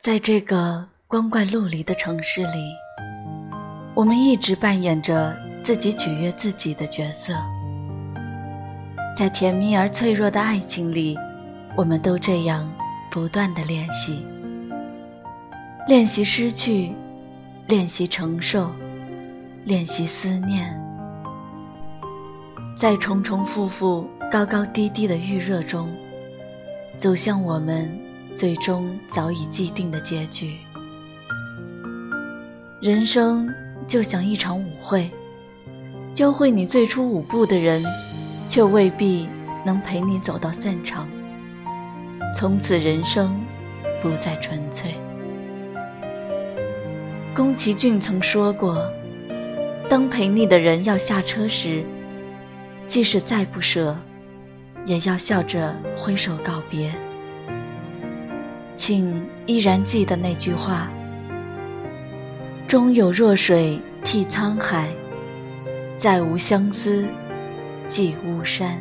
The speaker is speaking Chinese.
在这个光怪陆离的城市里，我们一直扮演着自己取悦自己的角色。在甜蜜而脆弱的爱情里，我们都这样不断的练习，练习失去，练习承受，练习思念，在重重复复、高高低低的预热中，走向我们最终早已既定的结局。人生就像一场舞会，教会你最初舞步的人。却未必能陪你走到散场。从此人生不再纯粹。宫崎骏曾说过：“当陪你的人要下车时，即使再不舍，也要笑着挥手告别。”请依然记得那句话：“终有弱水替沧海，再无相思。寄巫山。